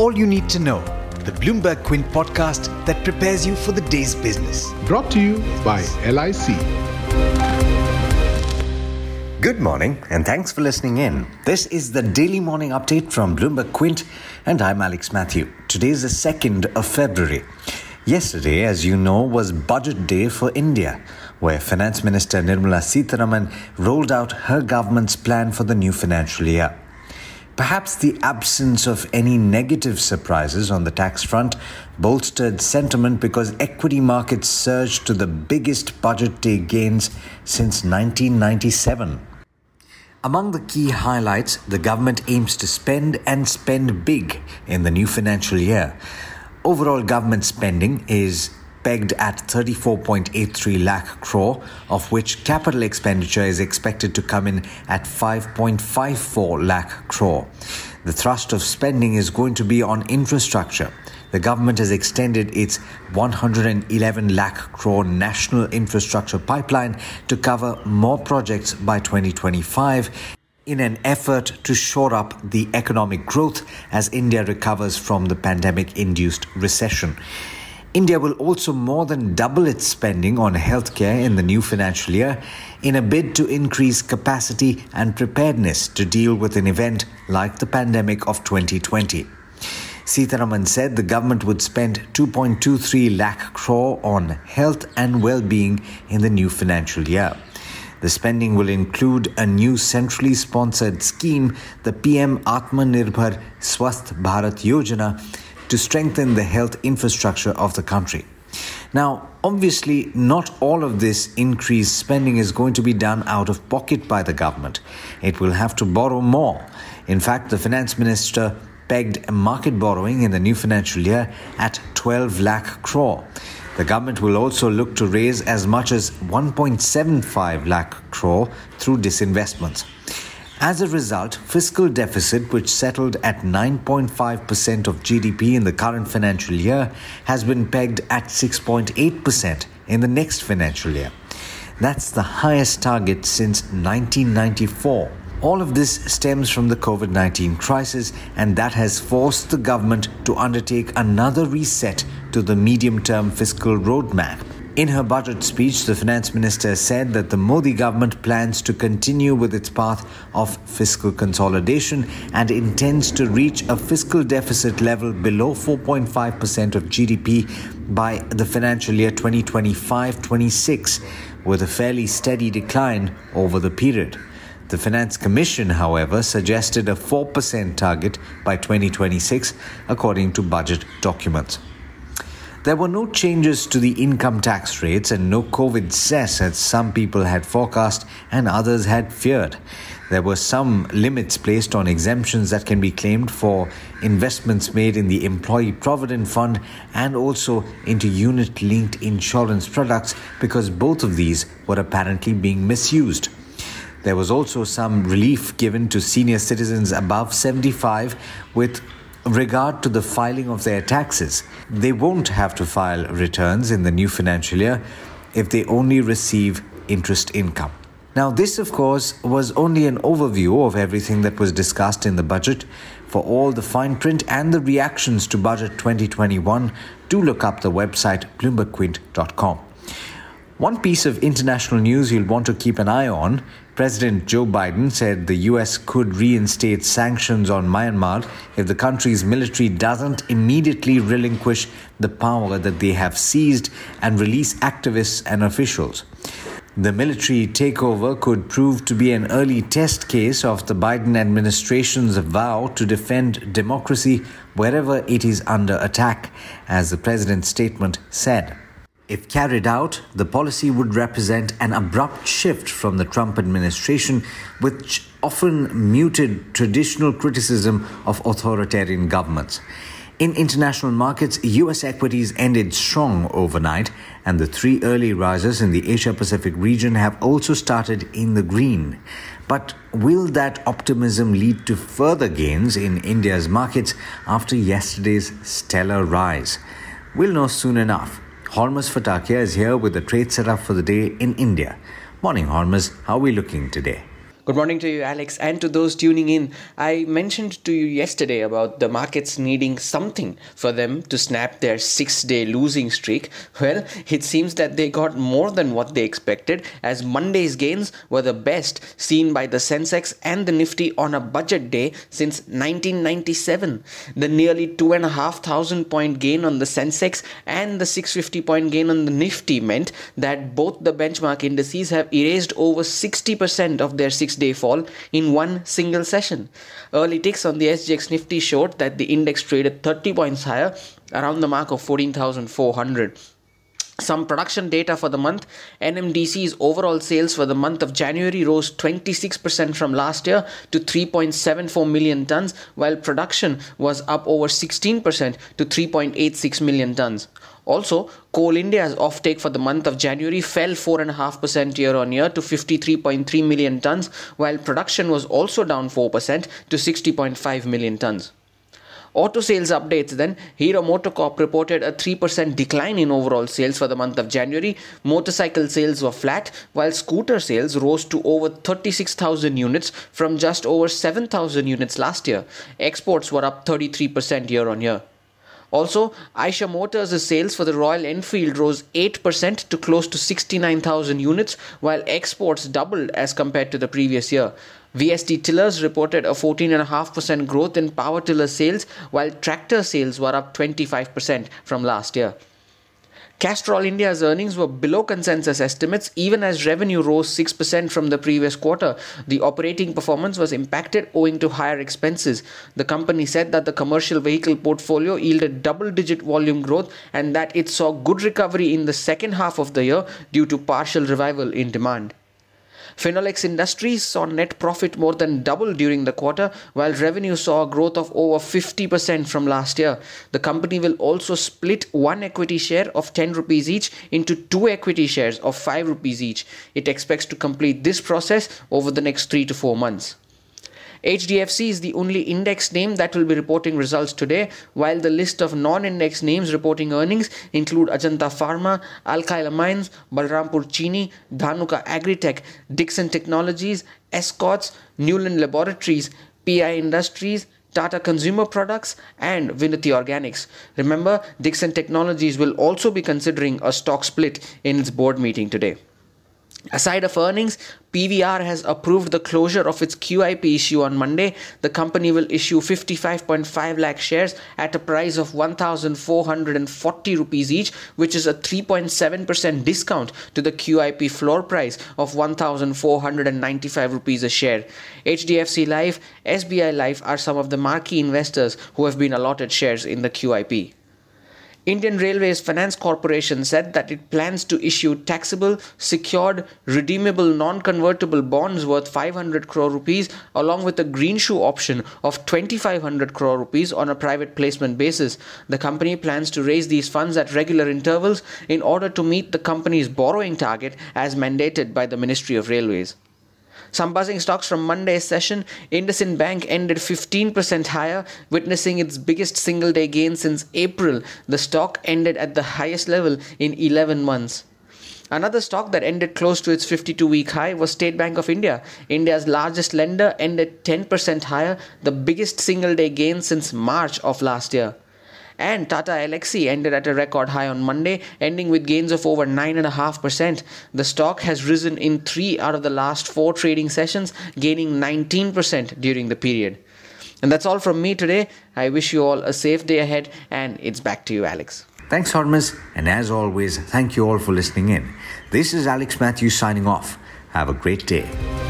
all you need to know. The Bloomberg Quint podcast that prepares you for the day's business. Brought to you by LIC. Good morning, and thanks for listening in. This is the daily morning update from Bloomberg Quint, and I'm Alex Matthew. Today is the 2nd of February. Yesterday, as you know, was budget day for India, where Finance Minister Nirmala Sitharaman rolled out her government's plan for the new financial year. Perhaps the absence of any negative surprises on the tax front bolstered sentiment because equity markets surged to the biggest budget day gains since 1997. Among the key highlights, the government aims to spend and spend big in the new financial year. Overall government spending is pegged at 34.83 lakh crore, of which capital expenditure is expected to come in at 5.54 lakh crore. The thrust of spending is going to be on infrastructure. The government has extended its 111 lakh crore national infrastructure pipeline to cover more projects by 2025 in an effort to shore up the economic growth as India recovers from the pandemic induced recession. India will also more than double its spending on healthcare in the new financial year in a bid to increase capacity and preparedness to deal with an event like the pandemic of 2020. Sitharaman said the government would spend 2.23 lakh crore on health and well-being in the new financial year. The spending will include a new centrally sponsored scheme, the PM Atmanirbhar Swasth Bharat Yojana, to strengthen the health infrastructure of the country. Now, obviously, not all of this increased spending is going to be done out of pocket by the government. It will have to borrow more. In fact, the finance minister pegged market borrowing in the new financial year at 12 lakh crore. The government will also look to raise as much as 1.75 lakh crore through disinvestments. As a result, fiscal deficit, which settled at 9.5% of GDP in the current financial year, has been pegged at 6.8% in the next financial year. That's the highest target since 1994. All of this stems from the COVID 19 crisis, and that has forced the government to undertake another reset to the medium term fiscal roadmap. In her budget speech, the finance minister said that the Modi government plans to continue with its path of fiscal consolidation and intends to reach a fiscal deficit level below 4.5% of GDP by the financial year 2025 26, with a fairly steady decline over the period. The Finance Commission, however, suggested a 4% target by 2026, according to budget documents. There were no changes to the income tax rates and no COVID cess as some people had forecast and others had feared. There were some limits placed on exemptions that can be claimed for investments made in the Employee Provident Fund and also into unit linked insurance products because both of these were apparently being misused. There was also some relief given to senior citizens above 75 with regard to the filing of their taxes. They won't have to file returns in the new financial year if they only receive interest income. Now, this, of course, was only an overview of everything that was discussed in the budget. For all the fine print and the reactions to Budget 2021, do look up the website bloombergquint.com. One piece of international news you'll want to keep an eye on President Joe Biden said the US could reinstate sanctions on Myanmar if the country's military doesn't immediately relinquish the power that they have seized and release activists and officials. The military takeover could prove to be an early test case of the Biden administration's vow to defend democracy wherever it is under attack, as the president's statement said. If carried out, the policy would represent an abrupt shift from the Trump administration, which often muted traditional criticism of authoritarian governments. In international markets, US equities ended strong overnight, and the three early risers in the Asia Pacific region have also started in the green. But will that optimism lead to further gains in India's markets after yesterday's stellar rise? We'll know soon enough. Hormaz Fatakia is here with the trade setup for the day in India. Morning, Hormuz. How are we looking today? Good morning to you, Alex, and to those tuning in. I mentioned to you yesterday about the markets needing something for them to snap their six day losing streak. Well, it seems that they got more than what they expected, as Monday's gains were the best seen by the Sensex and the Nifty on a budget day since 1997. The nearly 2,500 point gain on the Sensex and the 650 point gain on the Nifty meant that both the benchmark indices have erased over 60% of their six day fall in one single session. Early ticks on the SGX Nifty showed that the index traded 30 points higher, around the mark of 14,400 some production data for the month nmdc's overall sales for the month of january rose 26% from last year to 3.74 million tons while production was up over 16% to 3.86 million tons also, Coal India's offtake for the month of January fell 4.5% year on year to 53.3 million tons, while production was also down 4% to 60.5 million tons. Auto sales updates then, Hero MotoCorp reported a 3% decline in overall sales for the month of January. Motorcycle sales were flat, while scooter sales rose to over 36,000 units from just over 7,000 units last year. Exports were up 33% year on year. Also, Eicher Motors' sales for the Royal Enfield rose 8% to close to 69,000 units, while exports doubled as compared to the previous year. VST Tillers reported a 14.5% growth in power tiller sales, while tractor sales were up 25% from last year. Castrol India's earnings were below consensus estimates even as revenue rose 6% from the previous quarter. The operating performance was impacted owing to higher expenses. The company said that the commercial vehicle portfolio yielded double digit volume growth and that it saw good recovery in the second half of the year due to partial revival in demand. Finolex Industries saw net profit more than double during the quarter, while revenue saw a growth of over 50% from last year. The company will also split one equity share of 10 rupees each into two equity shares of 5 rupees each. It expects to complete this process over the next 3 to 4 months. HDFC is the only index name that will be reporting results today, while the list of non index names reporting earnings include Ajanta Pharma, Alkyl Amines, Balrampur Chini, Dhanuka Agritech, Dixon Technologies, Escorts, Neuland Laboratories, PI Industries, Tata Consumer Products, and Vinati Organics. Remember, Dixon Technologies will also be considering a stock split in its board meeting today. Aside of earnings, PVR has approved the closure of its QIP issue on Monday. The company will issue 55.5 lakh shares at a price of 1440 rupees each, which is a 3.7% discount to the QIP floor price of 1495 rupees a share. HDFC Life, SBI Life are some of the marquee investors who have been allotted shares in the QIP. Indian Railways Finance Corporation said that it plans to issue taxable, secured, redeemable, non convertible bonds worth 500 crore rupees along with a green shoe option of 2500 crore rupees on a private placement basis. The company plans to raise these funds at regular intervals in order to meet the company's borrowing target as mandated by the Ministry of Railways. Some buzzing stocks from Monday's session. IndusInd Bank ended 15% higher, witnessing its biggest single day gain since April. The stock ended at the highest level in 11 months. Another stock that ended close to its 52 week high was State Bank of India. India's largest lender ended 10% higher, the biggest single day gain since March of last year and Tata Elxsi ended at a record high on Monday, ending with gains of over 9.5%. The stock has risen in three out of the last four trading sessions, gaining 19% during the period. And that's all from me today. I wish you all a safe day ahead, and it's back to you, Alex. Thanks, Hormaz, and as always, thank you all for listening in. This is Alex Matthews signing off. Have a great day.